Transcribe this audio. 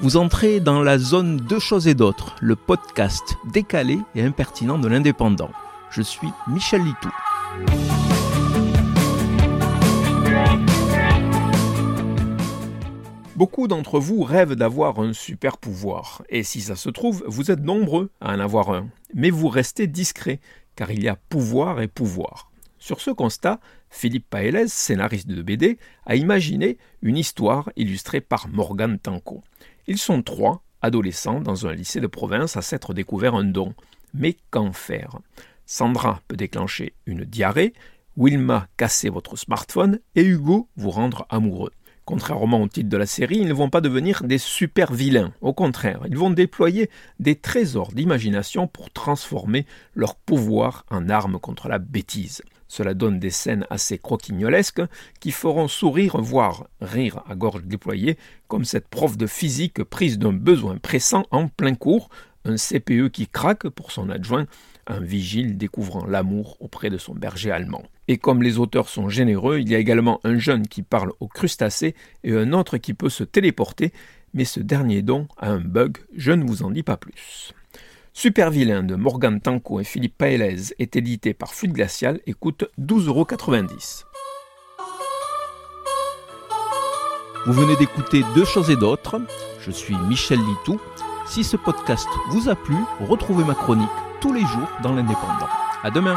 Vous entrez dans la zone Deux choses et d'autres, le podcast décalé et impertinent de l'indépendant. Je suis Michel Litou. Beaucoup d'entre vous rêvent d'avoir un super pouvoir, et si ça se trouve, vous êtes nombreux à en avoir un. Mais vous restez discret, car il y a pouvoir et pouvoir. Sur ce constat, Philippe Paélez, scénariste de BD, a imaginé une histoire illustrée par Morgan Tanco. Ils sont trois, adolescents, dans un lycée de province à s'être découvert un don. Mais qu'en faire? Sandra peut déclencher une diarrhée, Wilma casser votre smartphone et Hugo vous rendre amoureux. Contrairement au titre de la série, ils ne vont pas devenir des super vilains. Au contraire, ils vont déployer des trésors d'imagination pour transformer leur pouvoir en arme contre la bêtise. Cela donne des scènes assez croquignolesques qui feront sourire, voire rire à gorge déployée, comme cette prof de physique prise d'un besoin pressant en plein cours, un CPE qui craque pour son adjoint, un vigile découvrant l'amour auprès de son berger allemand. Et comme les auteurs sont généreux, il y a également un jeune qui parle aux crustacés et un autre qui peut se téléporter, mais ce dernier don a un bug, je ne vous en dis pas plus. Super Vilain de Morgan Tanco et Philippe Paélez est édité par Fluide Glacial et coûte 12,90€. Vous venez d'écouter Deux choses et d'autres. Je suis Michel Litou. Si ce podcast vous a plu, retrouvez ma chronique tous les jours dans l'Indépendant. À demain!